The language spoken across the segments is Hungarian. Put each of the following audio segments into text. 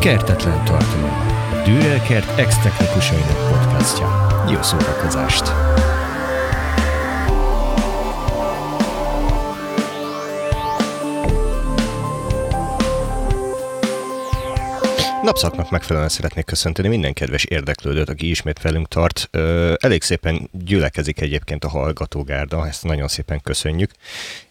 Kertetlen tartalom. A Dürer Kert ex-technikusainak podcastja. Jó szórakozást! Napszaknak megfelelően szeretnék köszönteni minden kedves érdeklődőt, aki ismét velünk tart. Ö, elég szépen gyülekezik egyébként a hallgatógárda, ezt nagyon szépen köszönjük,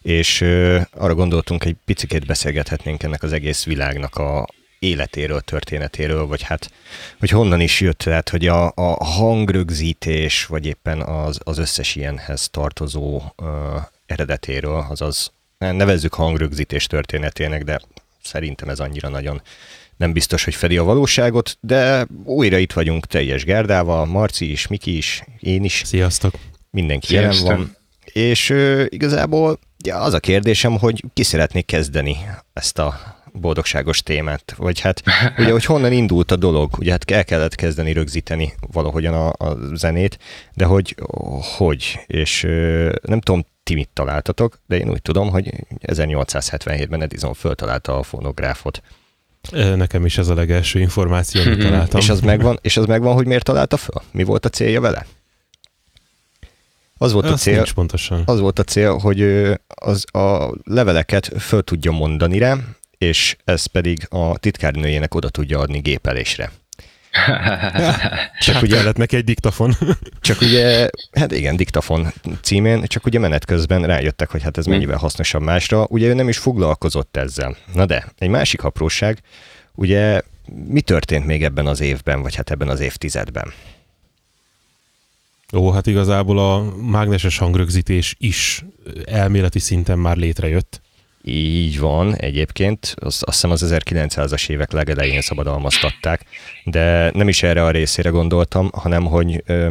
és ö, arra gondoltunk, egy picit beszélgethetnénk ennek az egész világnak a életéről, történetéről, vagy hát, hogy honnan is jött, tehát, hogy a, a hangrögzítés, vagy éppen az, az összes ilyenhez tartozó ö, eredetéről, azaz nevezzük hangrögzítés történetének, de szerintem ez annyira nagyon nem biztos, hogy fedi a valóságot, de újra itt vagyunk teljes Gárdával, Marci is, Miki is, én is. Sziasztok! Mindenki Sziasztok. jelen van. És ö, igazából ja, az a kérdésem, hogy ki szeretnék kezdeni ezt a boldogságos témát, vagy hát ugye, hogy honnan indult a dolog, ugye hát el kellett kezdeni rögzíteni valahogyan a, a zenét, de hogy hogy, és nem tudom, ti mit találtatok, de én úgy tudom, hogy 1877-ben Edison föltalálta a fonográfot. Nekem is ez a legelső információ, amit találtam. és, az megvan, és az megvan, hogy miért találta föl? Mi volt a célja vele? Az volt Azt a cél, pontosan. az volt a cél, hogy az a leveleket föl tudja mondani rá, és ez pedig a titkárnőjének oda tudja adni gépelésre. csak hát ugye kellett neki egy diktafon. csak ugye, hát igen, diktafon címén, csak ugye menet közben rájöttek, hogy hát ez mennyivel hasznosabb másra. Ugye ő nem is foglalkozott ezzel. Na de, egy másik apróság, ugye mi történt még ebben az évben, vagy hát ebben az évtizedben? Ó, hát igazából a mágneses hangrögzítés is elméleti szinten már létrejött. Így van, egyébként, azt, azt hiszem az 1900-as évek legelején szabadalmaztatták, de nem is erre a részére gondoltam, hanem hogy ö,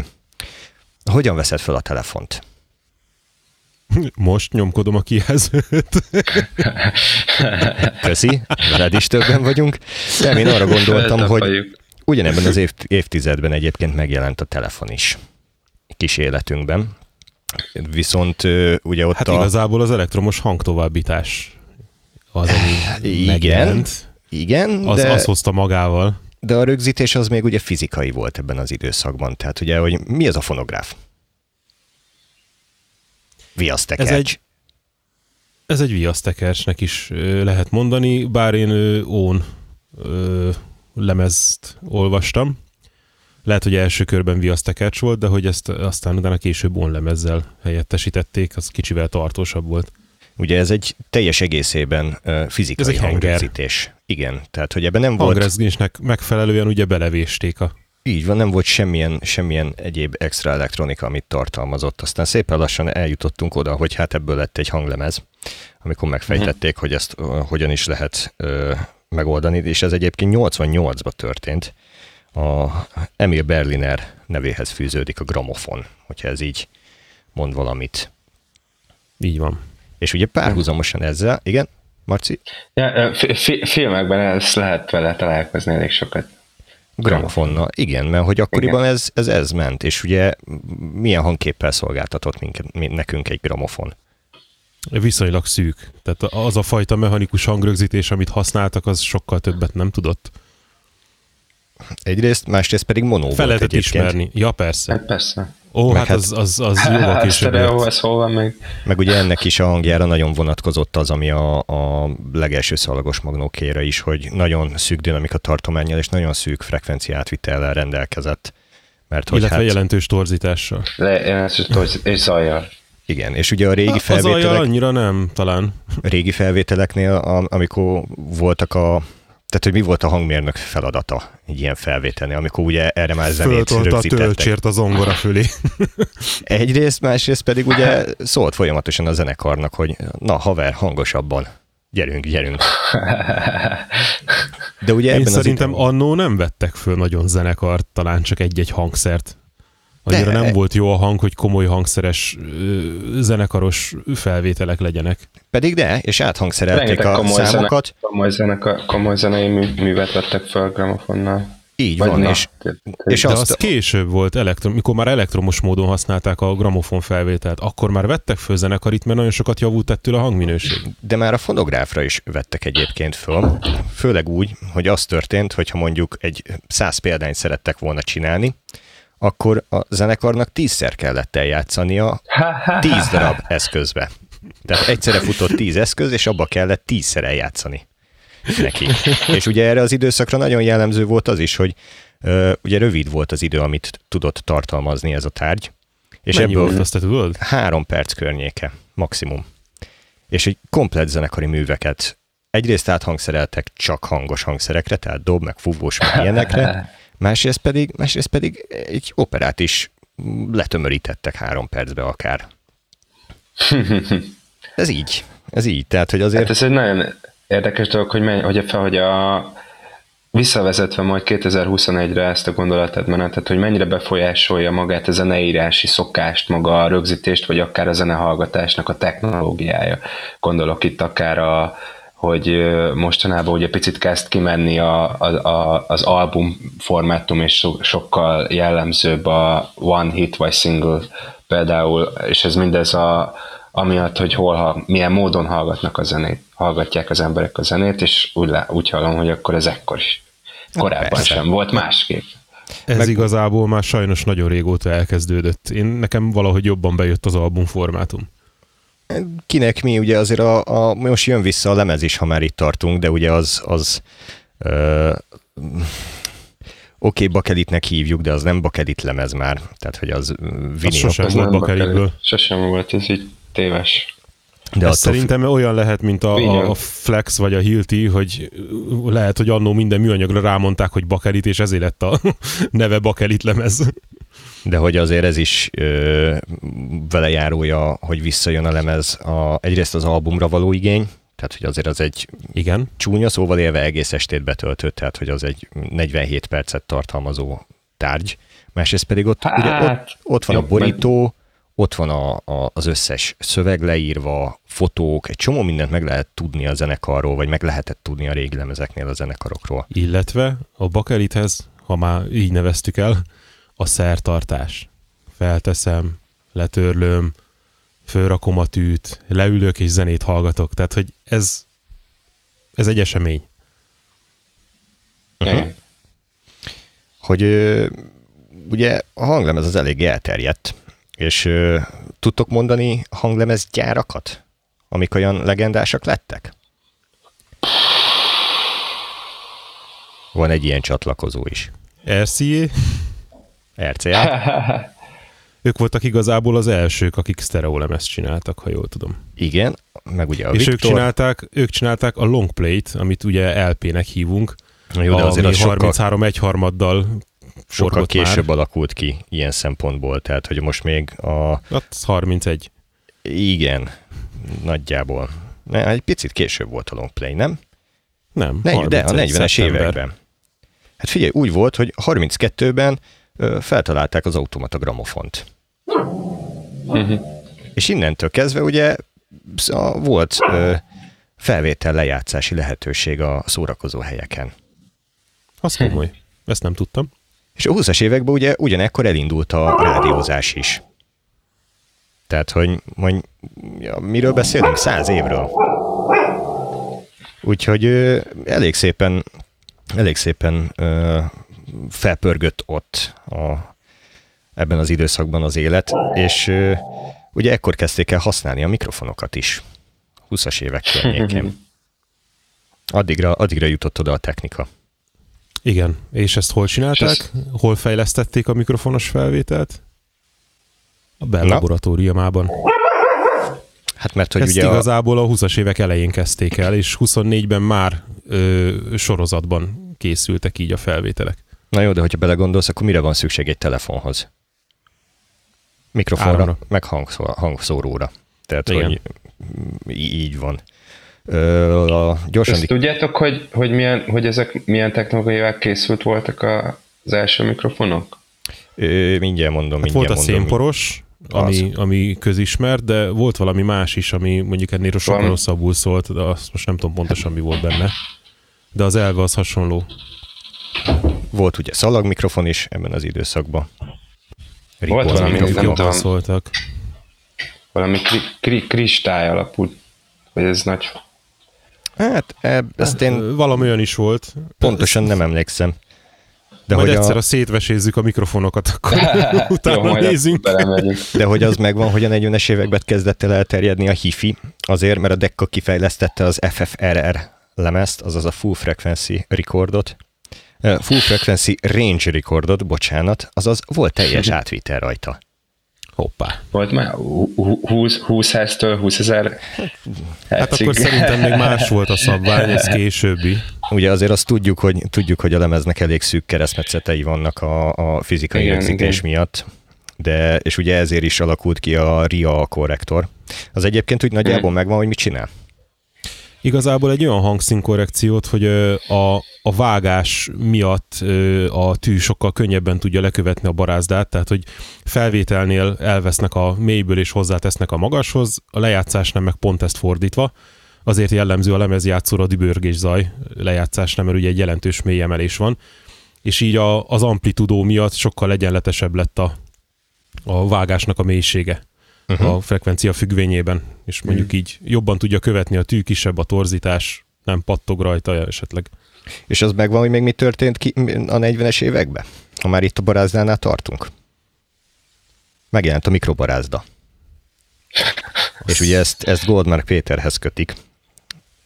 hogyan veszed fel a telefont? Most nyomkodom a kijelzőt. Köszi, veled is többen vagyunk. De én arra gondoltam, hogy ugyanebben az év, évtizedben egyébként megjelent a telefon is kis életünkben. Viszont ugye ott hát a... igazából az elektromos hangtovábbítás az, ami igen, megjelent. Igen, az, de... az hozta magával. De a rögzítés az még ugye fizikai volt ebben az időszakban. Tehát ugye, hogy mi az a fonográf? Viasztekercs. Ez egy, ez egy viasztekercsnek is lehet mondani, bár én ón lemezt olvastam, lehet, hogy első körben viasztekercs volt, de hogy ezt aztán utána később onlemezzel helyettesítették, az kicsivel tartósabb volt. Ugye ez egy teljes egészében fizikai ez egy hangrögzítés. Igen, tehát hogy ebben nem volt... Hangrögzítésnek megfelelően ugye belevésték a... Így van, nem volt semmilyen, semmilyen egyéb extra elektronika, amit tartalmazott. Aztán szépen lassan eljutottunk oda, hogy hát ebből lett egy hanglemez, amikor megfejtették, uh-huh. hogy ezt uh, hogyan is lehet uh, megoldani, és ez egyébként 88-ban történt, a Emil Berliner nevéhez fűződik a gramofon, hogyha ez így mond valamit. Így van. És ugye párhuzamosan ezzel, igen, Marci? Ja, filmekben ezt lehet vele találkozni elég sokat. Gramofonnal, igen, mert hogy akkoriban ez, ez, ez ment, és ugye milyen hangképpel szolgáltatott minket, nekünk egy gramofon? Viszonylag szűk. Tehát az a fajta mechanikus hangrögzítés, amit használtak, az sokkal többet nem tudott. Egyrészt, másrészt pedig monó Fel lehetett ismerni. Ja, persze. Hát persze. Ó, meg hát, hát az, az, az jó a később. Stereo, ez hol van még? Meg ugye ennek is a hangjára nagyon vonatkozott az, ami a, a legelső szalagos magnókére is, hogy nagyon szűk dinamika tartományjal és nagyon szűk frekvencia átvitellel rendelkezett. Mert, hogy Illetve hát, jelentős torzítással. Le, jelentős torzítás, és zajjal. Igen, és ugye a régi felvételek... Az annyira nem, talán. A régi felvételeknél, amikor voltak a tehát, hogy mi volt a hangmérnök feladata egy ilyen felvételnél, amikor ugye erre már zenét rögzítettek. a tölcsért az ongora fölé. Egyrészt, másrészt pedig ugye szólt folyamatosan a zenekarnak, hogy na haver, hangosabban, gyerünk, gyerünk. De ugye Én ebben szerintem az annó nem vettek föl nagyon zenekart, talán csak egy-egy hangszert. Annyira De... nem volt jó a hang, hogy komoly hangszeres, zenekaros felvételek legyenek. Pedig de, és áthangszerelték a komoly számokat. Zene, komoly, zeneka, komoly zenei mű, művet vettek fel a gramofonnal. Így Vagy van, na, és, és de azt... az később volt, elektrom, mikor már elektromos módon használták a gramofon felvételt, akkor már vettek föl zenekarit, mert nagyon sokat javult ettől a hangminőség. De már a fonográfra is vettek egyébként föl, főleg úgy, hogy az történt, hogyha mondjuk egy száz példányt szerettek volna csinálni, akkor a zenekarnak tízszer kellett eljátszania tíz darab eszközbe. Tehát egyszerre futott tíz eszköz, és abba kellett tízszer eljátszani neki. És ugye erre az időszakra nagyon jellemző volt az is, hogy uh, ugye rövid volt az idő, amit tudott tartalmazni ez a tárgy. És Mennyi ebből volt, azt te tudod? Három perc környéke, maximum. És egy komplet zenekari műveket egyrészt áthangszereltek csak hangos hangszerekre, tehát dob, meg fúvós, meg ilyenekre, másrészt pedig, másrészt pedig egy operát is letömörítettek három percbe akár. Ez így. Ez így. Tehát, hogy azért... Hát ez egy nagyon érdekes dolog, hogy, menj, hogy, fel, hogy a, visszavezetve majd 2021-re ezt a gondolatmenetet, hogy mennyire befolyásolja magát a zeneírási szokást, maga a rögzítést, vagy akár a zenehallgatásnak a technológiája. Gondolok itt akár a, hogy mostanában ugye picit kezd kimenni a, a, a, az album formátum, és so, sokkal jellemzőbb a one hit vagy single például, és ez mindez a, amiatt, hogy hol, milyen módon hallgatnak a zenét, hallgatják az emberek a zenét, és úgy, úgy hallom, hogy akkor ez ekkor is. Korábban Persze. sem volt másképp. Ez Meg... igazából már sajnos nagyon régóta elkezdődött. Én nekem valahogy jobban bejött az albumformátum. Kinek mi, ugye azért a, a, most jön vissza a lemez is, ha már itt tartunk, de ugye az, az ö, oké, okay, bakelitnek hívjuk, de az nem bakelit lemez már, tehát hogy az vinil. Az sosem volt bakelitből. Sosem volt, ez így téves. De Ez szerintem függ... olyan lehet, mint a, a Flex vagy a Hilti, hogy lehet, hogy annó minden műanyagra rámondták, hogy bakelit, és ezért lett a neve bakelit lemez. De hogy azért ez is ö, vele járója, hogy visszajön a lemez a, egyrészt az albumra való igény, tehát hogy azért az egy Igen. csúnya szóval élve egész estét betöltött, tehát hogy az egy 47 percet tartalmazó tárgy. Másrészt pedig ott, hát, ugye, ott, ott van jobb, a borító, meg ott van a, a, az összes szöveg leírva, fotók, egy csomó mindent meg lehet tudni a zenekarról, vagy meg lehetett tudni a régi lemezeknél a zenekarokról. Illetve a bakelithez, ha már így neveztük el, a szertartás. Felteszem, letörlöm, fölrakom a tűt, leülök és zenét hallgatok. Tehát, hogy ez, ez egy esemény. Uh-huh. Hogy ugye a hanglemez az elég elterjedt, és ö, tudtok mondani hanglemez gyárakat, amik olyan legendásak lettek? Van egy ilyen csatlakozó is. RCA? RCA? ők voltak igazából az elsők, akik sztereolemezt csináltak, ha jól tudom. Igen, meg ugye a És Victor... ők csinálták, ők csinálták a long plate, amit ugye LP-nek hívunk, jó, de azért ami 33 sokkal... egy harmaddal sokkal később már. alakult ki ilyen szempontból, tehát hogy most még a... Hát 31. Igen, nagyjából. Ne, egy picit később volt a long play, nem? Nem, ne, De a 40-es években. Hát figyelj, úgy volt, hogy 32-ben ö, feltalálták az automata gramofont. Uh-huh. És innentől kezdve ugye a, volt ö, felvétel lejátszási lehetőség a szórakozó helyeken. Az komoly. Ezt nem tudtam. És a 20-as években ugye ugyanekkor elindult a rádiózás is. Tehát, hogy, hogy ja, miről beszélünk? Száz évről. Úgyhogy ö, elég szépen, elég szépen ö, felpörgött ott a, ebben az időszakban az élet, és ö, ugye ekkor kezdték el használni a mikrofonokat is. 20-as évek környékén. Addigra, addigra jutott oda a technika. Igen, és ezt hol csinálták? ezt... Hol fejlesztették a mikrofonos felvételt? A Bell Na. laboratóriumában. Hát mert hogy Ezt ugye igazából a... a 20-as évek elején kezdték el, és 24-ben már ö, sorozatban készültek így a felvételek. Na jó, de hogyha belegondolsz, akkor mire van szükség egy telefonhoz? Mikrofonra, Áramra. meg hangszóróra. Tehát, Igen. hogy így van. A gyorsan... Ezt tudjátok, hogy, hogy, milyen, hogy ezek milyen technológiák készült voltak a, az első mikrofonok? Ö, mindjárt mondom, hát mindjárt Volt a mondom, szénporos, ami, ami közismert, de volt valami más is, ami mondjuk ennél sokkal Van. rosszabbul szólt, de azt most nem tudom pontosan mi volt benne. De az elve az hasonló. volt ugye szalagmikrofon is ebben az időszakban. Volt valami, nem tudom. szóltak. Valami kri, kri, kristály alapú, vagy ez nagy... Hát eb, ezt én Valami olyan is volt. pontosan nem emlékszem. De majd hogy, egyszer a, a szétvesézzük a mikrofonokat, akkor utána Jó, belemegyünk. de hogy az megvan, hogy a 40-es években kezdett el elterjedni a hifi, azért, mert a Decca kifejlesztette az FFRR lemezt, azaz a Full Frequency Recordot, Eh, Full Frequency Range Recordot, bocsánat, azaz volt teljes átvitel rajta. Hoppá. Volt már hú- hú- 20, 20 háztől 20 ezer Hát akkor szerintem még más volt a szabvány, ez későbbi. Ugye azért azt tudjuk, hogy, tudjuk, hogy a lemeznek elég szűk keresztmetszetei vannak a, a fizikai Igen, rögzítés igen. miatt, de, és ugye ezért is alakult ki a RIA korrektor. Az egyébként úgy nagyjából megvan, hogy mit csinál. Igazából egy olyan hangszínkorrekciót, hogy a, a vágás miatt a tű sokkal könnyebben tudja lekövetni a barázdát, tehát hogy felvételnél elvesznek a mélyből és hozzátesznek a magashoz, a lejátszásnál meg pont ezt fordítva, azért jellemző a lemezjátszóra a dübörgés zaj lejátszásnál, mert ugye egy jelentős mély emelés van, és így a, az amplitudó miatt sokkal egyenletesebb lett a, a vágásnak a mélysége uh-huh. a frekvencia függvényében, és mondjuk így jobban tudja követni a tű, kisebb a torzítás, nem pattog rajta esetleg. És az megvan, hogy még mi történt ki a 40-es években? Ha már itt a barázdánál tartunk. Megjelent a mikrobarázda. És ugye ezt, ezt Goldmark Péterhez kötik.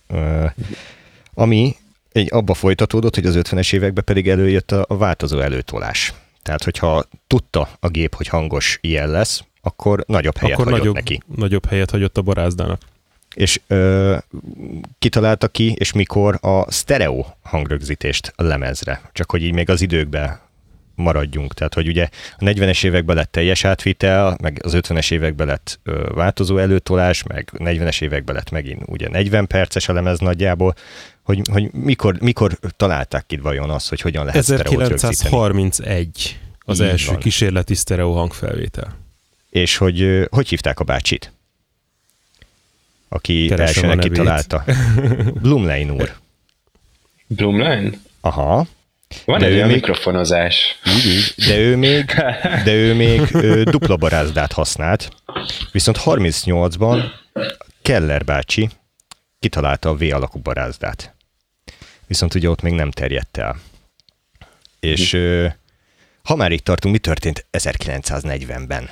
Ö, ami egy abba folytatódott, hogy az 50-es években pedig előjött a, a változó előtolás. Tehát, hogyha tudta a gép, hogy hangos ilyen lesz, akkor nagyobb helyet Akkor hagyott nagyobb, neki. nagyobb helyet hagyott a barázdának. És ö, kitalálta ki, és mikor a stereo hangrögzítést a lemezre. Csak hogy így még az időkben maradjunk. Tehát, hogy ugye a 40-es években lett teljes átvitel, meg az 50-es években lett ö, változó előtolás, meg 40-es években lett megint ugye 40 perces a lemez nagyjából, hogy, hogy mikor, mikor találták ki vajon azt, hogy hogyan lehet sztereót rögzíteni. 1931 az Így első van. kísérleti sztereó hangfelvétel. És hogy hogy hívták a bácsit? Aki Keresem elsőnek kitalálta. Blumlein úr. Bloomline? Aha. Van De egy ő olyan még- mikrofonozás. De ő még, de ő még ö, dupla barázdát használt, viszont 38-ban Keller bácsi kitalálta a V alakú barázdát. Viszont ugye ott még nem terjedt el. És ö, ha már itt tartunk, mi történt 1940-ben?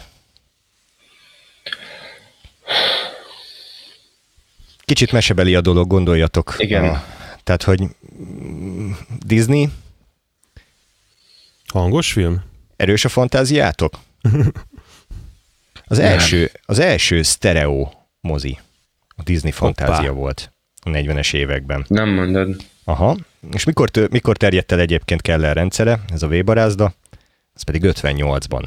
Kicsit mesebeli a dolog, gondoljatok. Igen. A, tehát, hogy Disney, Hangos film? Erős a fantáziátok? Az első, az első stereo mozi a Disney fantázia volt a 40-es években. Nem mondod. Aha. És mikor, mikor terjedt el egyébként Keller rendszere, ez a V-barázda? Ez pedig 58-ban.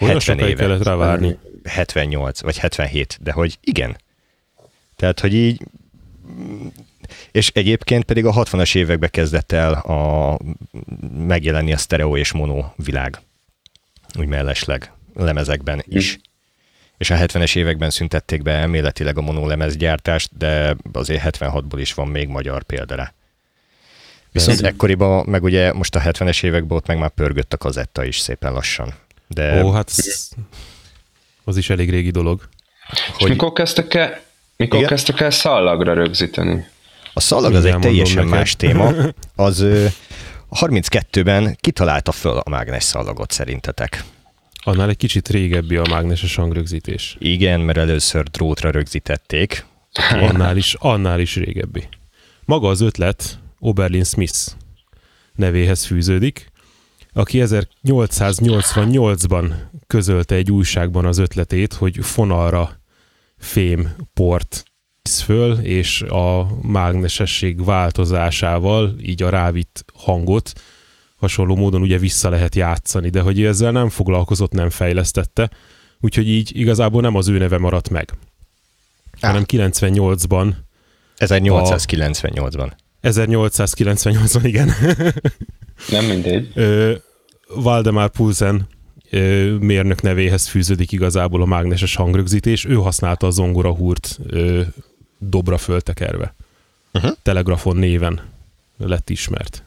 Olyan 70 sokáig éve. kellett rá várni. 78, vagy 77, de hogy igen. Tehát, hogy így és egyébként pedig a 60-as években kezdett el a, megjelenni a stereo és mono világ. Úgy mellesleg lemezekben is. És a 70-es években szüntették be elméletileg a mono lemezgyártást, de azért 76-ból is van még magyar példa rá. Viszont Persze. ekkoriban, meg ugye most a 70-es években ott meg már pörgött a kazetta is szépen lassan. De Ó, hát az, az is elég régi dolog. És mikor kezdtek el, mikor Igen? kezdtek el szallagra rögzíteni? A szalag az egy teljesen neked. más téma. Az ö, a 32-ben kitalálta föl a mágnes szalagot szerintetek. Annál egy kicsit régebbi a mágneses hangrögzítés. Igen, mert először drótra rögzítették. Annál is, annál is régebbi. Maga az ötlet Oberlin Smith nevéhez fűződik, aki 1888-ban közölte egy újságban az ötletét, hogy fonalra fém port visz föl, és a mágnesesség változásával így a rávitt hangot hasonló módon ugye vissza lehet játszani, de hogy ezzel nem foglalkozott, nem fejlesztette, úgyhogy így igazából nem az ő neve maradt meg, Á. hanem 98-ban 1898-ban. 1898-ban, igen. Nem mindegy. Ö, Valdemar Pulsen ö, mérnök nevéhez fűződik igazából a mágneses hangrögzítés. Ő használta a zongora húrt ö, dobra föltekerve. Uh-huh. Telegrafon néven lett ismert.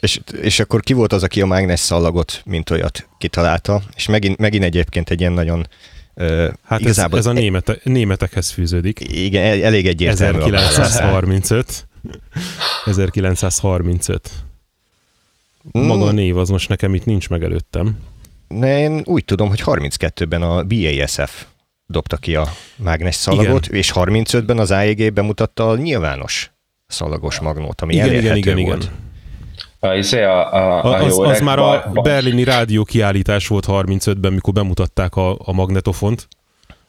És, és akkor ki volt az, aki a mágnes szallagot, mint olyat kitalálta, és megint, megint egyébként egy ilyen nagyon Uh, hát igazából ez, ez a némete, németekhez fűződik. Igen, elég egyértelmű. 1935. 1935. Maga a név az most nekem itt nincs meg előttem. Ne, én úgy tudom, hogy 32-ben a BASF dobta ki a mágnes szalagot, igen. és 35-ben az AEG bemutatta a nyilvános szalagos magnót, ami igen, igen, igen, volt. Igen. A, izé, a, a, a az, az már a berlini rádió kiállítás volt 35-ben, mikor bemutatták a, a magnetofont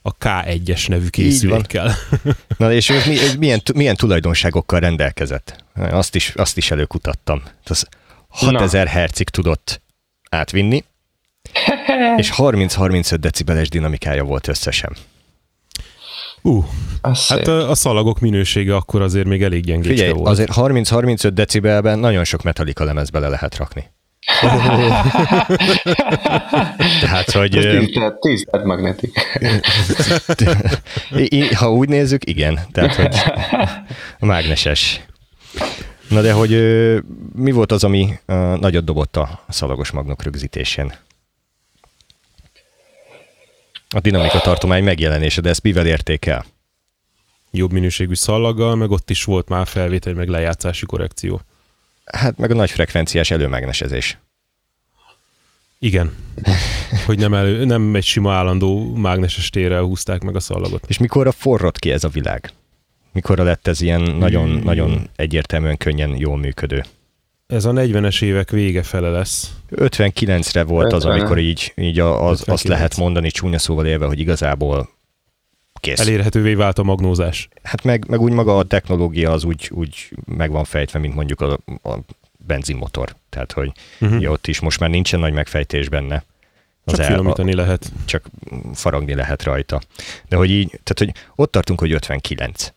a K1-es nevű készülékkel. Na és ez, mi, ez milyen, milyen tulajdonságokkal rendelkezett? Azt is, azt is előkutattam. Az 6000 Hz-ig tudott átvinni, és 30-35 decibeles dinamikája volt összesen. Uh, hát a, a szalagok minősége akkor azért még elég gyengécske Figyelj, volt. azért 30-35 decibelben nagyon sok Metallica lemez bele lehet rakni. Tehát, hogy... Tíz lett magnetik. ha úgy nézzük, igen. Tehát, hogy mágneses. Na de hogy mi volt az, ami nagyot dobott a szalagos magnok rögzítésén? A dinamika tartomány megjelenése, de ezt mivel érték el? Jobb minőségű szallaggal, meg ott is volt már felvétel, meg lejátszási korrekció. Hát meg a nagy frekvenciás előmágnesezés. Igen. Hogy nem, elő, nem egy sima állandó mágneses térrel húzták meg a szallagot. És mikor forrott ki ez a világ? Mikor lett ez ilyen nagyon, hmm. nagyon egyértelműen könnyen jól működő? Ez a 40-es évek vége fele lesz. 59-re volt 50. az, amikor így, így a, az, azt lehet mondani csúnya szóval élve, hogy igazából kész. Elérhetővé vált a magnózás. Hát meg, meg úgy maga a technológia az úgy, úgy meg van fejtve, mint mondjuk a, a benzinmotor. Tehát, hogy uh-huh. ott is most már nincsen nagy megfejtés benne. Az csak el, finomítani lehet. Csak faragni lehet rajta. De hogy így, tehát, hogy ott tartunk, hogy 59.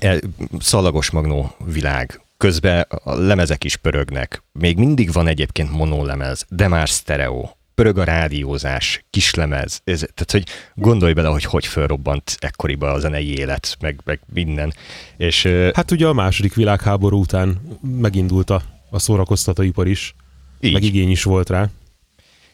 El, szalagos magnó világ, közben a lemezek is pörögnek. Még mindig van egyébként monolemez, de már sztereó. Pörög a rádiózás, kislemez. Ez, tehát, hogy gondolj bele, hogy hogy fölrobbant ekkoriba a zenei élet, meg, meg minden. És, hát ugye a második világháború után megindult a, a szórakoztatóipar is, így. meg igény is volt rá.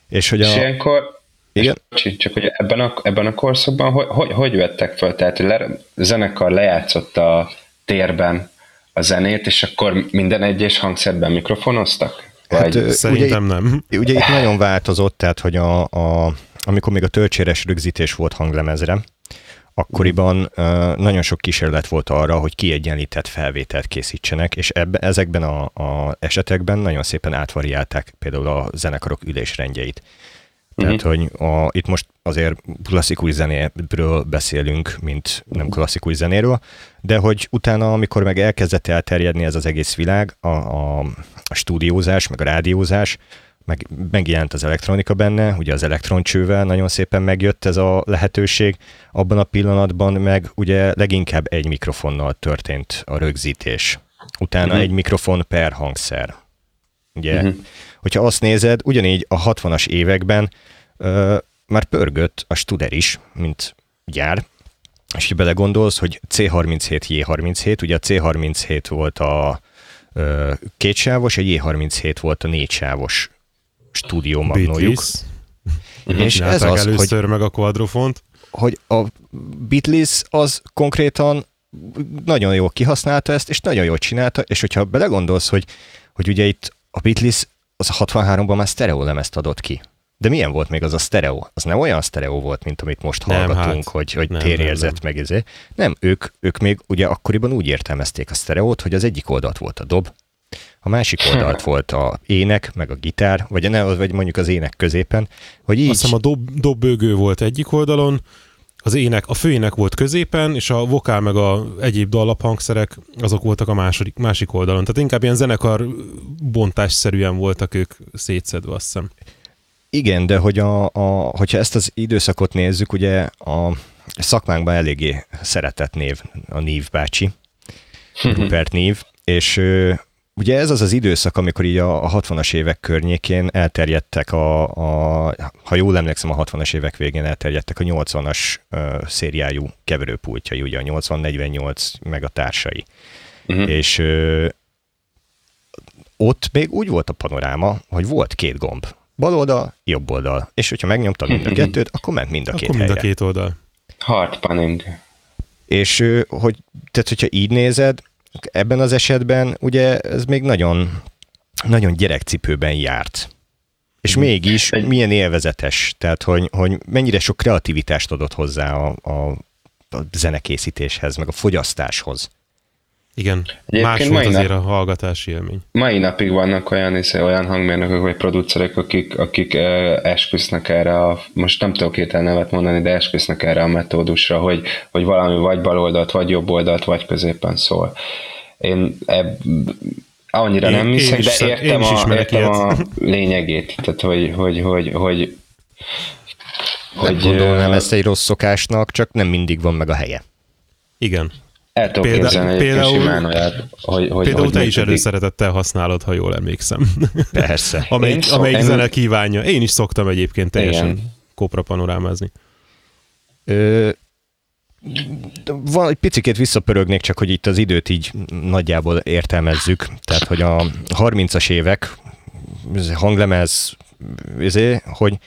És hogy a... És ilyenkor, igen. És, csak hogy ebben a, ebben a korszakban hogy, hogy, hogy vettek fel? Tehát le, zenekar lejátszott a térben a zenét, és akkor minden egyes hangszerben mikrofonoztak? Vagy... Hát, Szerintem ugye, nem. Ugye itt nagyon változott, tehát hogy a, a, amikor még a töltséres rögzítés volt hanglemezre, akkoriban uh, nagyon sok kísérlet volt arra, hogy kiegyenlített felvételt készítsenek, és ebbe, ezekben a, a esetekben nagyon szépen átvariálták például a zenekarok ülésrendjeit. Tehát, uh-huh. hogy a, itt most azért klasszikus zenéről beszélünk, mint nem klasszikus zenéről, de hogy utána, amikor meg elkezdett elterjedni ez az egész világ, a, a, a stúdiózás, meg a rádiózás, meg megjelent az elektronika benne, ugye az elektroncsővel nagyon szépen megjött ez a lehetőség, abban a pillanatban meg ugye leginkább egy mikrofonnal történt a rögzítés. Utána uh-huh. egy mikrofon per hangszer. Ugye, uh-huh. hogyha azt nézed, ugyanígy a 60-as években ö, már pörgött a Studer is, mint gyár, és ha belegondolsz, hogy C37J37, ugye a C37 volt a ö, kétsávos, a J37 volt a négysávos stúdió magnójuk. És ez az, először hogy, meg a quadrofont. Hogy a Beatles az konkrétan nagyon jól kihasználta ezt, és nagyon jól csinálta, és hogyha belegondolsz, hogy, hogy ugye itt a Beatles az a 63-ban már sztereó lemezt adott ki. De milyen volt még az a sztereó? Az nem olyan sztereó volt, mint amit most nem, hallgatunk, hát, hogy, hogy nem, térérzet nem, nem. meg ezé. Nem, ők, ők még ugye akkoriban úgy értelmezték a sztereót, hogy az egyik oldalt volt a dob, a másik oldalt volt a ének, meg a gitár, vagy, ne, vagy mondjuk az ének középen, hogy így... Azt hiszem a dob, dobbőgő volt egyik oldalon, az ének, a főének volt középen, és a vokál meg a egyéb dallaphangszerek azok voltak a második, másik oldalon. Tehát inkább ilyen zenekar bontásszerűen voltak ők szétszedve, azt hiszem. Igen, de hogy a, a, hogyha ezt az időszakot nézzük, ugye a szakmánkban eléggé szeretett név a Nív bácsi, Rupert Nív, és Ugye ez az az időszak, amikor így a, a 60-as évek környékén elterjedtek a, a, ha jól emlékszem, a 60-as évek végén elterjedtek a 80-as uh, szériájú keverőpultjai, ugye a 80-48 meg a társai. Uh-huh. És uh, ott még úgy volt a panoráma, hogy volt két gomb. Bal oldal, jobb oldal. És hogyha megnyomtad mind a kettőt, akkor ment mind a két Akkor mind helyre. a két oldal. Hard panning. És ö, hogy, tehát, hogyha így nézed, ebben az esetben ugye ez még nagyon, nagyon gyerekcipőben járt. És mégis milyen élvezetes, tehát hogy, hogy mennyire sok kreativitást adott hozzá a, a, a zenekészítéshez, meg a fogyasztáshoz. Igen, Egyébként más volt nap- azért a hallgatási élmény. Mai napig vannak olyan, hisz, olyan hangmérnökök vagy producerek, akik, akik uh, esküsznek erre a, most nem tudok két nevet mondani, de esküsznek erre a metódusra, hogy, hogy valami vagy bal oldalt, vagy jobb oldalt, vagy középen szól. Én ebb, annyira Én- nem hiszek, is de szem- értem, a, értem a lényegét. Tehát, hogy, hogy, hogy, hogy, Nem hogy gondolnám ö, ezt egy rossz szokásnak, csak nem mindig van meg a helye. Igen. El tudok Példa- képzelni például- simán olyat, hogy, hogy, Például hogy te is előszeretettel használod, ha jól emlékszem. Persze. amelyik, Én szok- amelyik én- zene kívánja. Én is szoktam egyébként teljesen Igen. kopra panorámázni. Ö, van egy picit visszapörögnék, csak hogy itt az időt így nagyjából értelmezzük. Tehát, hogy a 30-as évek ez hanglemez, ezé, hogy,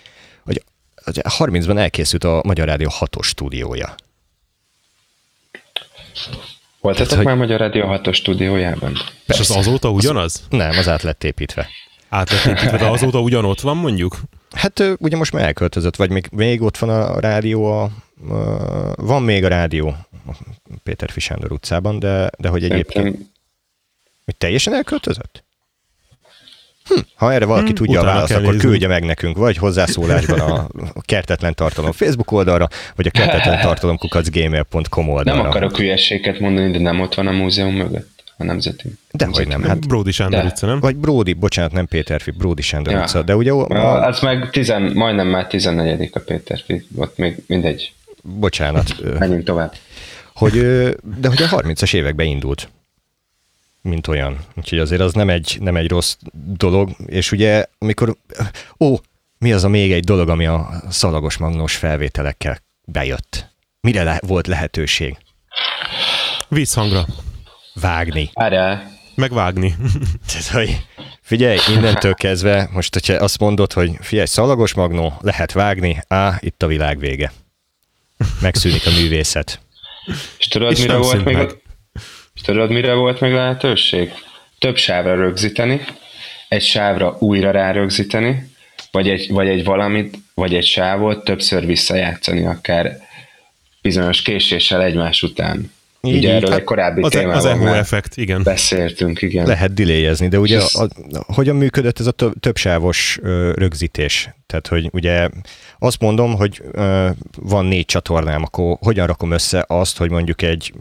hogy hogy 30-ban elkészült a Magyar Rádió 6-os stúdiója. Voltatok hogy- már Magyar Rádió 6 stúdiójában? És az azóta ugyanaz? Nem, az át lett építve. Át lett építve, de azóta ugyanott van mondjuk? Hát ugye most már elköltözött, vagy még, még ott van a rádió, a, a, van még a rádió a Péter Fisándor utcában, de, de hogy egyébként Szerintem Hogy teljesen elköltözött? Hm, ha erre valaki Hm, tudja a választ, akkor néznünk. küldje meg nekünk, vagy hozzászólásban a, a Kertetlen Tartalom Facebook oldalra, vagy a kertetlen tartalom kukacgmail.com oldalra. nem akarok hülyeséget mondani, de nem ott van a múzeum mögött, a nemzeti. Dehogy nem, Hát, Bródi Sándor de. utca, nem? vagy Bródi, bocsánat, nem Péterfi, Bródi Sándor Ja. utca, de ugye, a, az meg tizen, majdnem már 14 a Péter, ott még mindegy. bocsánat, Menjünk tovább. hogy, de hogy a 30-as években indult, mint olyan. Úgyhogy azért az nem egy, nem egy rossz dolog, és ugye amikor, ó, mi az a még egy dolog, ami a szalagos magnós felvételekkel bejött? Mire le- volt lehetőség? Vízhangra. Vágni. Várjál, Megvágni. Tehát, hogy figyelj, innentől kezdve, most, hogyha azt mondod, hogy figyelj, szalagos magnó, lehet vágni, á, itt a világ vége. Megszűnik a művészet. és tudod, És mire volt még, meg. Tudod, mire volt még lehetőség? Több sávra rögzíteni, egy sávra újra rárögzíteni, vagy egy, vagy egy valamit, vagy egy sávot többször visszajátszani, akár bizonyos késéssel egymás után. Így, Ugye így. erről Hát egy korábbi Az, az témában echo már effekt, igen. beszéltünk, igen. Lehet diléjezni, de ugye a, a, hogyan működött ez a több, többsávos ö, rögzítés? Tehát, hogy ugye azt mondom, hogy ö, van négy csatornám, akkor hogyan rakom össze azt, hogy mondjuk egy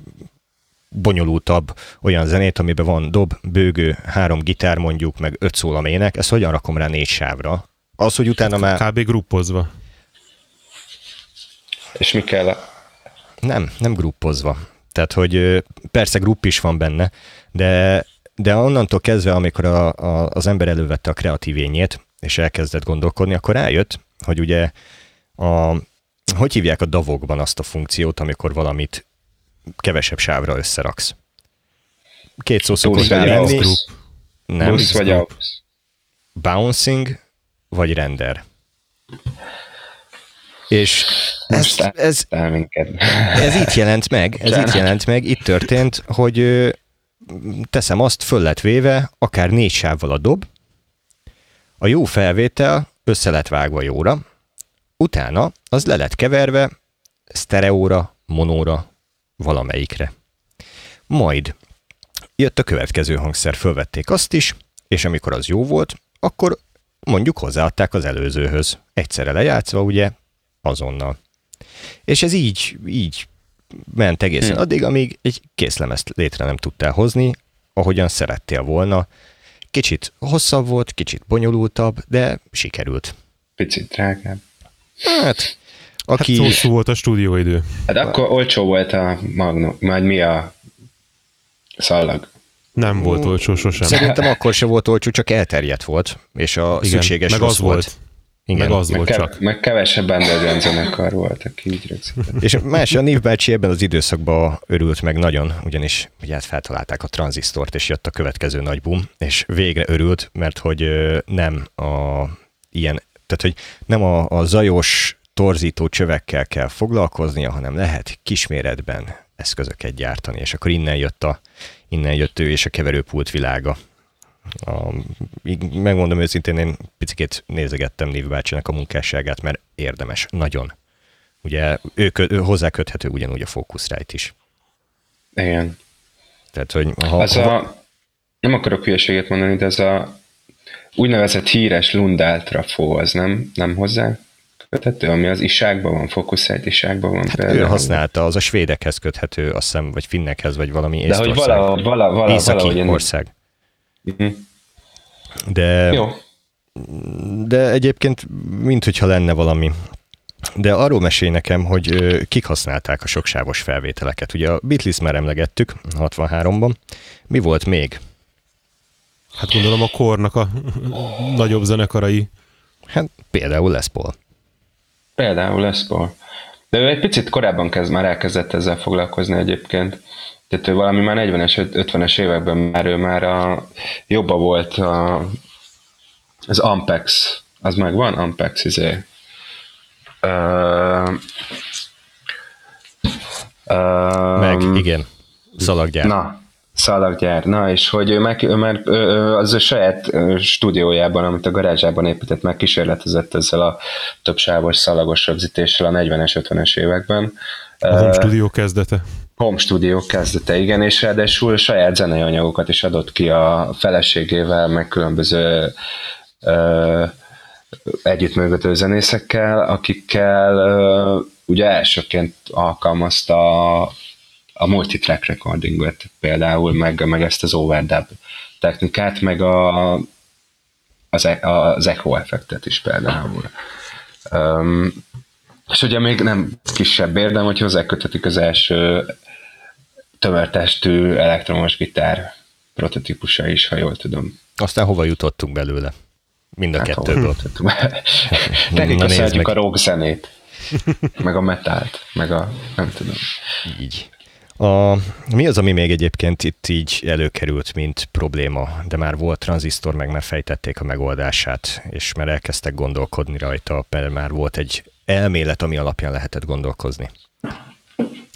bonyolultabb olyan zenét, amiben van dob, bőgő, három gitár mondjuk, meg öt szólamének, ezt hogyan rakom rá négy sávra? Az, hogy utána már Kb. gruppozva. És mi kell? nem, nem gruppozva. Tehát, hogy persze grupp is van benne, de, de onnantól kezdve, amikor a, a, az ember elővette a kreatív ényét, és elkezdett gondolkodni, akkor rájött, hogy ugye a, hogy hívják a davokban azt a funkciót, amikor valamit kevesebb sávra összeraksz. Két szó szokott lenni. Nem, Plusz vagy aux. bouncing vagy render. És ez, ez, ez itt jelent meg, ez itt jelent meg, itt történt, hogy teszem azt, föl lett véve, akár négy sávval a dob, a jó felvétel össze lett vágva jóra, utána az le lett keverve sztereóra, monóra, valamelyikre. Majd jött a következő hangszer, fölvették azt is, és amikor az jó volt, akkor mondjuk hozzáadták az előzőhöz. Egyszerre lejátszva, ugye, azonnal. És ez így, így ment egészen Hmm. addig, amíg egy készlemezt létre nem tudtál hozni, ahogyan szerettél volna. Kicsit hosszabb volt, kicsit bonyolultabb, de sikerült. Picit drágább. Hát, Hát aki... hosszú volt a stúdióidő. Hát akkor olcsó volt a magnó, majd mi a szallag. Nem volt olcsó sosem. Szerintem akkor se volt olcsó, csak elterjedt volt, és a Igen, szükséges meg az volt. Igen. Meg az meg volt kev- csak. Meg kevesebb underground zenekar volt, aki így rögzített. És más, a Niv bácsi ebben az időszakban örült meg nagyon, ugyanis ugye hát feltalálták a tranzisztort, és jött a következő nagy boom, és végre örült, mert hogy nem a ilyen, tehát hogy nem a, a zajos, torzító csövekkel kell foglalkoznia, hanem lehet kisméretben eszközöket gyártani, és akkor innen jött, a, innen jött ő és a keverőpult világa. A, megmondom őszintén, én picit nézegettem Niv bácsinak a munkásságát, mert érdemes, nagyon. Ugye ő, kö, ő hozzáköthető ugyanúgy a Focusrite is. Igen. Tehát, hogy ha, Az ha, a, nem akarok hülyeséget mondani, de ez a úgynevezett híres Lundell trafó, az nem, nem hozzá köthető, ami az iságban van, Focusrite iságban van hát ő használta, az a svédekhez köthető, azt hiszem, vagy finnekhez, vagy valami De hogy valahogy, vala, vala, Északi valahogy ország. Mhm. De, Jó. de egyébként, mint hogyha lenne valami. De arról mesél nekem, hogy kik használták a soksávos felvételeket. Ugye a Beatles már emlegettük 63-ban. Mi volt még? Hát gondolom a kornak a nagyobb zenekarai. Hát például Les Paul. Például Paul. De ő egy picit korábban kezd, már elkezdett ezzel foglalkozni egyébként. Tehát ő valami már 40-es, 50-es években már ő már a, jobba volt a, az Ampex. Az meg van? Ampex, izé. Uh, uh, Meg, igen, szalaggyár. Na, szalaggyár. Na, és hogy ő, meg, ő már ő, az ő saját stúdiójában, amit a garázsában épített, meg kísérletezett ezzel a többsávos szalagos rögzítéssel a 40-es, 50-es években. A home stúdió kezdete. Home stúdió kezdete, igen, és ráadásul saját zenei anyagokat is adott ki a feleségével, meg különböző ö, együttműködő zenészekkel, akikkel ö, ugye elsőként alkalmazta a, a multitrack recordingot például, meg, meg ezt az overdub technikát, meg a, az, e- az echo effektet is például. Um, és ugye még nem kisebb érdem, hogy hozzákötetik az első tömörtestű elektromos gitár prototípusa is, ha jól tudom. Aztán hova jutottunk belőle? Mind a Hát, kettőből. Köszönjük a meg. rock zenét, meg a metált, meg a nem tudom. Így. A, mi az, ami még egyébként itt így előkerült, mint probléma, de már volt tranzisztor, meg már fejtették a megoldását, és már elkezdtek gondolkodni rajta, mert már volt egy elmélet, ami alapján lehetett gondolkozni.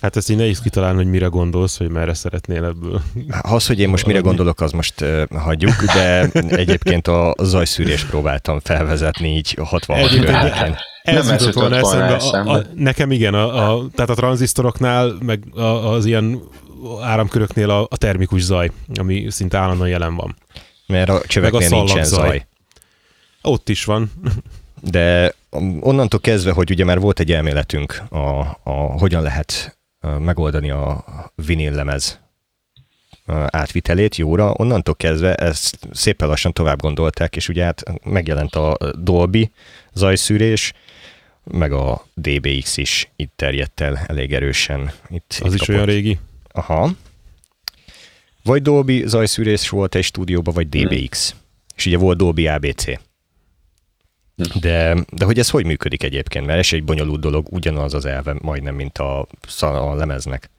Hát ezt így nehéz kitalálni, hogy mire gondolsz, hogy merre szeretnél ebből. Az, hogy én most mire gondolok, az most uh, hagyjuk, de egyébként a zajszűrést próbáltam felvezetni így a 66 Egyébként környéken. Ez Nem jutott volna eszembe. A, a, nekem igen, a, a, tehát a tranzisztoroknál, meg a, az ilyen áramköröknél a, a termikus zaj, ami szinte állandóan jelen van. Mert a csöveknél Meg a nincsen szallagzaj. zaj. Ott is van. De onnantól kezdve, hogy ugye már volt egy elméletünk, a, a hogyan lehet megoldani a vinil lemez ö, átvitelét jóra, onnantól kezdve ezt szépen lassan tovább gondolták, és ugye hát megjelent a Dolby zajszűrés, meg a DBX is itt terjedt el elég erősen. Itt, Az itt is olyan régi. Aha. Vagy Dolby zajszűrés volt egy stúdióban, vagy DBX. És ugye volt Dolby ABC. De, de hogy ez hogy működik egyébként? Mert ez egy bonyolult dolog, ugyanaz az elve majdnem, mint a, a lemeznek.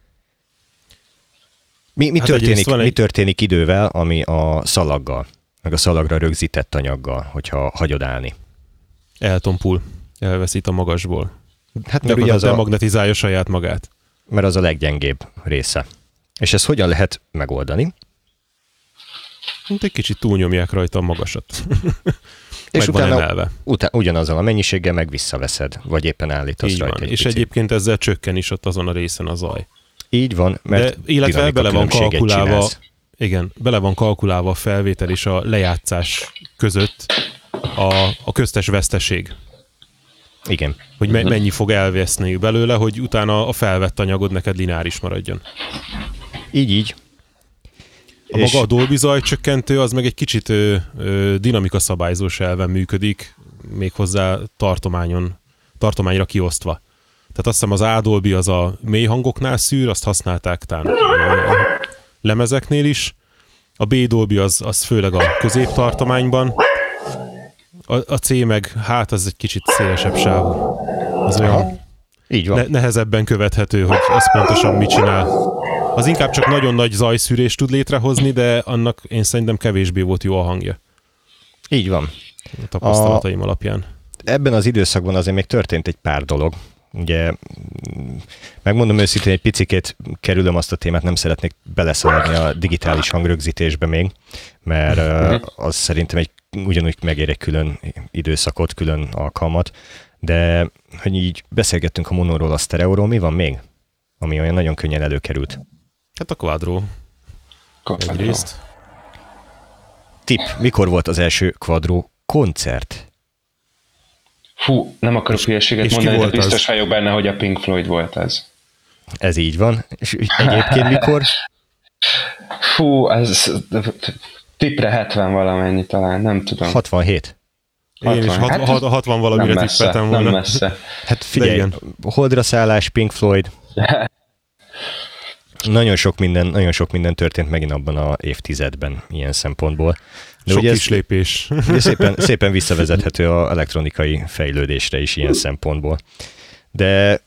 Mi, mi, Hát történik, mi egy- történik idővel, ami a szalaggal, meg a szalagra rögzített anyaggal, hogyha hagyod állni? Eltompul. Elveszít a magasból. Hát mert ugye az a, magnetizálja saját magát. mert az a leggyengébb része. És ezt hogyan lehet megoldani? Mint egy kicsit túlnyomják rajta a magasat. És Meg van utána emelve. Utá- ugyanazzal a mennyiséggel meg visszaveszed, vagy éppen állítasz Így rajta van. egy És picit. egyébként ezzel csökken is ott azon a részen a zaj. Így van, mert De illetve bele van kalkulálva, csinálsz. igen, bele van kalkulálva a felvétel és a lejátszás között a, a köztes veszteség. Igen. Hogy me- mennyi fog elveszni belőle, hogy utána a felvett anyagod neked lineáris maradjon. Így, így. A maga a Dolby zajcsökkentő az meg egy kicsit ö, ö, dinamika szabályzós elven működik, méghozzá tartományon, tartományra kiosztva. Tehát azt hiszem az A Dolby az a mély hangoknál szűr, azt használták talán ö, lemezeknél is. A B Dolby az, az főleg a középtartományban, A, a C meg, hát az egy kicsit szélesebb sávú. Az olyan Így van. ne, nehezebben követhető, hogy az pontosan mit csinál. Az inkább csak nagyon nagy zajszűrést tud létrehozni, de annak én szerintem kevésbé volt jó a hangja. Így van. A tapasztalataim a... alapján. Ebben az időszakban azért még történt egy pár dolog. Ugye megmondom őszintén, egy picikét kerülöm azt a témát, nem szeretnék beleszaladni a digitális hangrögzítésbe még, mert uh, az szerintem egy ugyanúgy megér egy külön időszakot, külön alkalmat, de hogy így beszélgettünk a monoról, a sztereóról, mi van még? Ami olyan nagyon könnyen előkerült. Hát a Quadro. egyrészt. Tip, mikor volt az első Quadro koncert? Fú, nem akarok hülyeséget és mondani, de biztos az? vagyok benne, hogy a Pink Floyd volt az. Ez így van. És egyébként mikor? Fú, ez tipre 70 valamennyi talán, nem tudom. 67. Én is 60. 60, Hát, 60 nem valamire messze, tippeltem nem volna. messze. Hát figyelj, igen. Holdra szállás, Pink Floyd, nagyon sok minden, nagyon sok minden történt megint abban a évtizedben ilyen szempontból. De Sok ugye kis ez lépés. ugye szépen, szépen visszavezethető a elektronikai fejlődésre is ilyen szempontból. De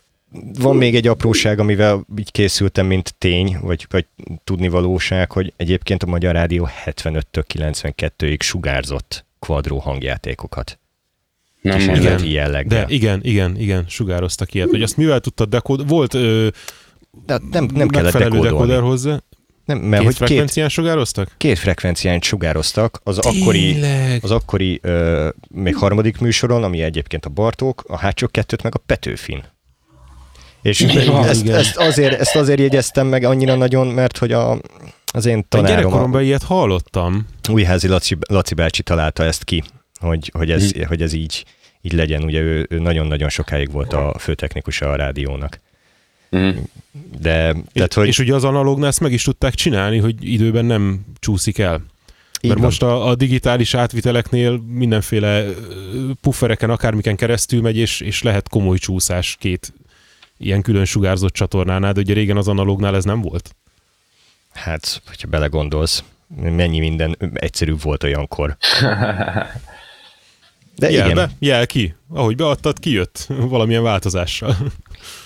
van még egy apróság, amivel így készültem, mint tény, vagy, vagy tudnivalóság, hogy egyébként a Magyar Rádió 75-től 92-ig sugárzott kvadró hangjátékokat. Nem. Igen. jelleggel. De igen, igen, igen, sugároztak ilyet. Hogy azt mivel tudtad dekód? Volt ö, De nem, nem kellett dekódolni. dekoder hozzá? Nem, mert Két hogy két, frekvencián sugároztak? két frekvencián sugároztak, az akkori, Tényleg? az akkori ö, még harmadik műsoron, ami egyébként a Bartók, a hátsó kettőt meg a Petőfin. És Igen. ezt, Igen. ezt, azért, ezt azért jegyeztem meg annyira nagyon, mert hogy a, az én tanárom, a gyerekkoromban ilyet hallottam. Újházi Laci, Laci bácsi találta ezt ki, hogy, hogy, ez, hogy ez így, így legyen. Ugye ő, ő nagyon-nagyon sokáig volt a főtechnikusa a rádiónak. Mhm. De, tehát, és, hogy és ugye az analógnál ezt meg is tudták csinálni, hogy időben nem csúszik el. így Mert van. most a, a digitális átviteleknél mindenféle puffereken, akármiken keresztül megy, és, és lehet komoly csúszás két ilyen külön sugárzott csatornánál, de ugye régen az analógnál ez nem volt. Hát, hogyha belegondolsz, mennyi minden egyszerűbb volt olyankor. De Jel igen, be, jel ki. Ahogy beadtad, kijött valamilyen változással.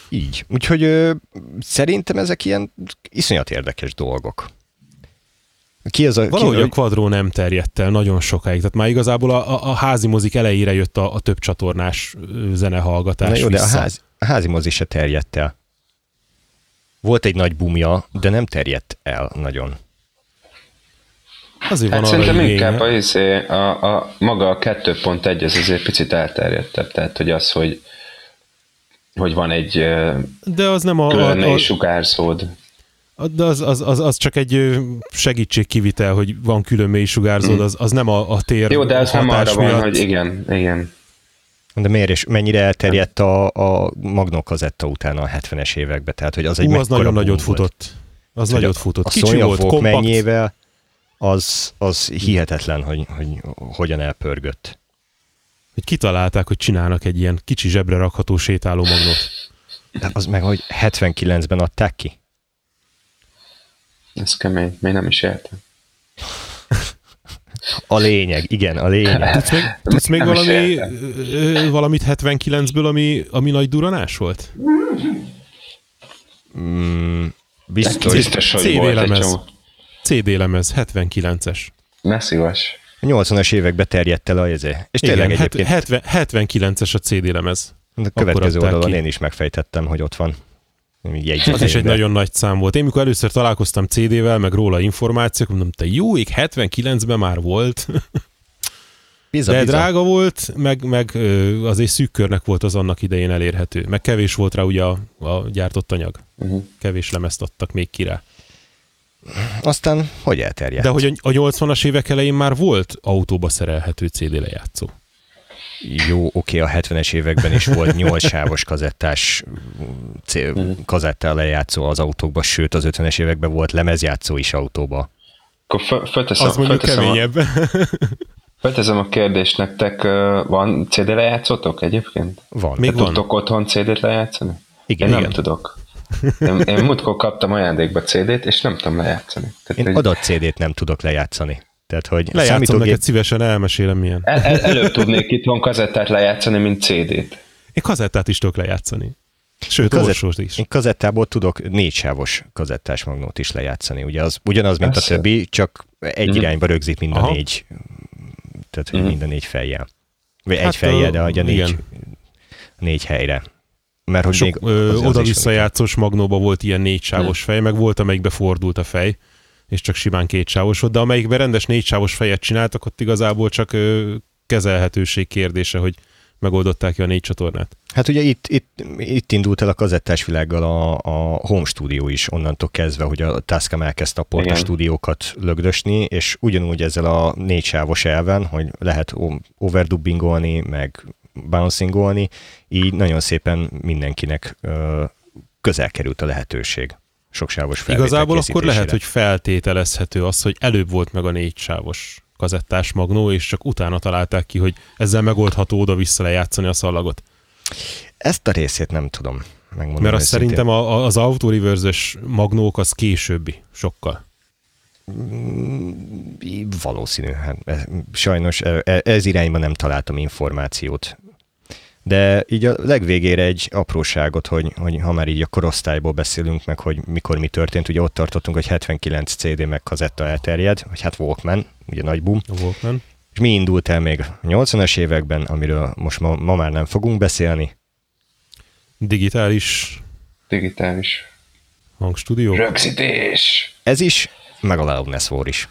így. Úgyhogy ö, szerintem ezek ilyen iszonyat érdekes dolgok. Ki az a... Valahogy ki, a Quadro nem terjedt el nagyon sokáig, tehát már igazából a, a, házi mozik elejére jött a, a több csatornás zenehallgatás Na jó, de a, vissza. ház, a házi mozi se terjedt el. Volt egy nagy bumja, de nem terjedt el nagyon. Azért Hát van szerintem inkább a, izé, a, a, maga a 2.1 az azért picit elterjedtebb, tehát hogy az, hogy hogy van egy De az nem a, a, a, sugárzód. a de az, az, az, az, csak egy segítségkivitel, hogy van külön mély sugárzód, az, az nem a, a tér Jó, de ez nem arra van, miatt. hogy igen, igen. De miért és mennyire elterjedt a, a Magnó kazetta utána a 70-es években? Tehát, hogy az egy Hú, az nagyon nagyot volt. futott. Az Hogy nagyot futott. A Kicsi volt, kompakt. mennyivel, az, az hihetetlen, hogy, hogy hogyan elpörgött. Hogy kitalálták, hogy csinálnak egy ilyen kicsi zsebre rakható sétáló magnót. De az meg, hogy 79-ben adták ki. Ez kemény, még nem is értem. A lényeg, igen, a lényeg. Tudsz még, tudsz még valami, valamit 79-ből, ami, ami nagy duranás volt? Mm, biztos. Biztos, hogy CD volt egy csomó. CD lemez, 79-es. Ne szívas. A 80-as években terjedt el a izé. És Igen, tényleg het, egyébként 70, 79-es a CD lemez. a következő oldalon ki. én is megfejtettem, hogy ott van. Az is egy nagyon nagy szám volt. Én mikor először találkoztam CD-vel, meg róla információk, mondom, te jó ég, 79-ben már volt. Biza, De biza. drága volt, meg, meg azért szűk körnek volt az annak idején elérhető. Meg kevés volt rá ugye a, a gyártott anyag. Uh-huh. Kevés lemezt adtak még ki rá. Aztán hogy elterjedt? De hogy a a 80-as évek elején már volt autóba szerelhető CD lejátszó. Jó, oké, a 70-es években is volt 8 sávos kazettás c- kazettál lejátszó az autókba, sőt az 50-es években volt lemezjátszó is autóba. Akkor föl- fölteszem, Az mondjuk fölteszem, a, keményebb. fölteszem a kérdést nektek, van CD lejátszótok egyébként? Van. Még Te van. tudtok otthon CD-t lejátszani? Igen, Én nem igen. tudok. Én, én múltkor kaptam ajándékba CD-t, és nem tudom lejátszani. Tehát, Én hogy- adat CD-t nem tudok lejátszani. Tehát, hogy Lejátszom számítógép... neked szívesen, elmesélem milyen. El, el, előbb tudnék itt van kazettát lejátszani, mint CD-t. Én kazettát is tudok lejátszani. Sőt, Kazett, is. Én kazettából tudok négy sávos kazettás magnót is lejátszani. Ugye az ugyanaz, mint Persze. a többi, csak egy mm. irányba rögzít mind a Aha. négy, tehát mm. mind a négy fejjel. Vagy hát egy fejjel, de a négy, igen. négy helyre. Mert hogy Sok oda-vissza játszós magnóba volt ilyen négysávos fej, meg volt, amelyikbe fordult a fej, és csak simán kétsávos volt, de amelyikben rendes négysávos fejet csináltak, ott igazából csak ö, kezelhetőség kérdése, hogy megoldották ki a négy csatornát. Hát ugye itt, itt, itt indult el a kazettás világgal a, a Home Studio is onnantól kezdve, hogy a Tascam elkezdte a porta stúdiókat lögdösni, és ugyanúgy ezzel a négy sávos elven, hogy lehet overdubbingolni, meg bouncingolni, így nagyon szépen mindenkinek közel került a lehetőség soksávos Igazából akkor lehet, hogy feltételezhető az, hogy előbb volt meg a négy sávos kazettás magnó, és csak utána találták ki, hogy ezzel megoldható oda-vissza lejátszani a szallagot. Ezt a részét nem tudom megmondani. Mert azt szerintem a, a, az auto magnók az későbbi, sokkal. Mm, valószínű. Hát, sajnos e, e, ez irányban nem találtam információt. De így a legvégére egy apróságot, hogy, hogy ha már így a korosztályból beszélünk meg, hogy mikor mi történt, ugye ott tartottunk, hogy 79 CD meg kazetta elterjed, vagy hát Walkman, ugye nagy boom. A Walkman. És mi indult el még a 80-as években, amiről most ma, ma már nem fogunk beszélni? Digitális. Digitális. Hangstúdió. Rögzítés. Ez is, meg a Loudness War is.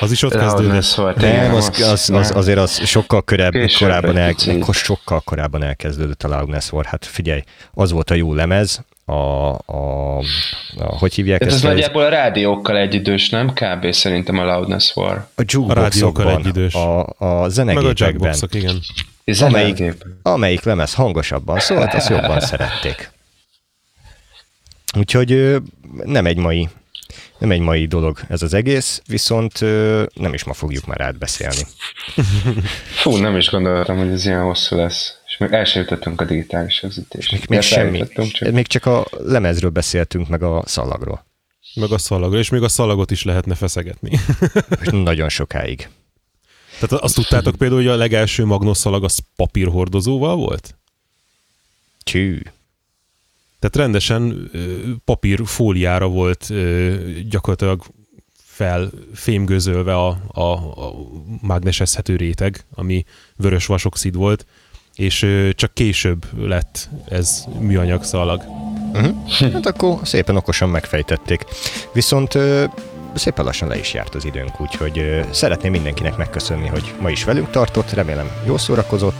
Az is ott kezdődött. Nem, az, az, az, azért az sokkal körebb, korábban, el, sokkal korábban elkezdődött a Loudness War. Hát figyelj, az volt a jó lemez, a, a, a hogy hívják ezt? Ez nagyjából a rádiókkal egyidős, nem? Kb. szerintem a Loudness War. A jukeboxokban, a, a zenegépekben. Meg a igen. Amelyik, amelyik lemez hangosabban szólt, azt jobban szerették. Úgyhogy nem egy mai nem egy mai dolog ez az egész, viszont nem is ma fogjuk már átbeszélni. Fú, nem is gondoltam, hogy ez ilyen hosszú lesz. És még el sem jutottunk a digitális rögzítésre. Még, még semmi. Csak... Még csak a lemezről beszéltünk, meg a szalagról. Meg a szalagról, és még a szalagot is lehetne feszegetni. Nagyon sokáig. Tehát azt tudtátok például, hogy a legelső magnoszalag az papírhordozóval volt? Csű. Tehát rendesen papírfóliára volt gyakorlatilag felfémgözölve a, a, a mágnesezhető réteg, ami vörös vasoxid volt, és csak később lett ez műanyag szalag. Uh-huh. Hát akkor szépen okosan megfejtették. Viszont szépen lassan le is járt az időnk, úgyhogy szeretném mindenkinek megköszönni, hogy ma is velünk tartott, remélem jól szórakozott.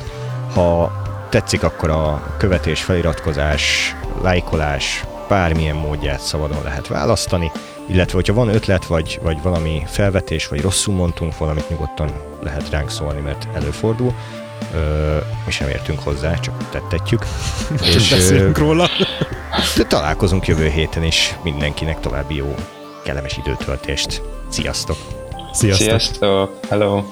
Ha tetszik, akkor a követés, feliratkozás, lájkolás, bármilyen módját szabadon lehet választani, illetve hogyha van ötlet, vagy, vagy valami felvetés, vagy rosszul mondtunk valamit, nyugodtan lehet ránk szólni, mert előfordul. Ö, mi sem értünk hozzá, csak tettetjük. és beszélünk róla. De találkozunk jövő héten is. Mindenkinek további jó, kellemes időtöltést. Sziasztok! Sziasztok! Sziasztok! Hello!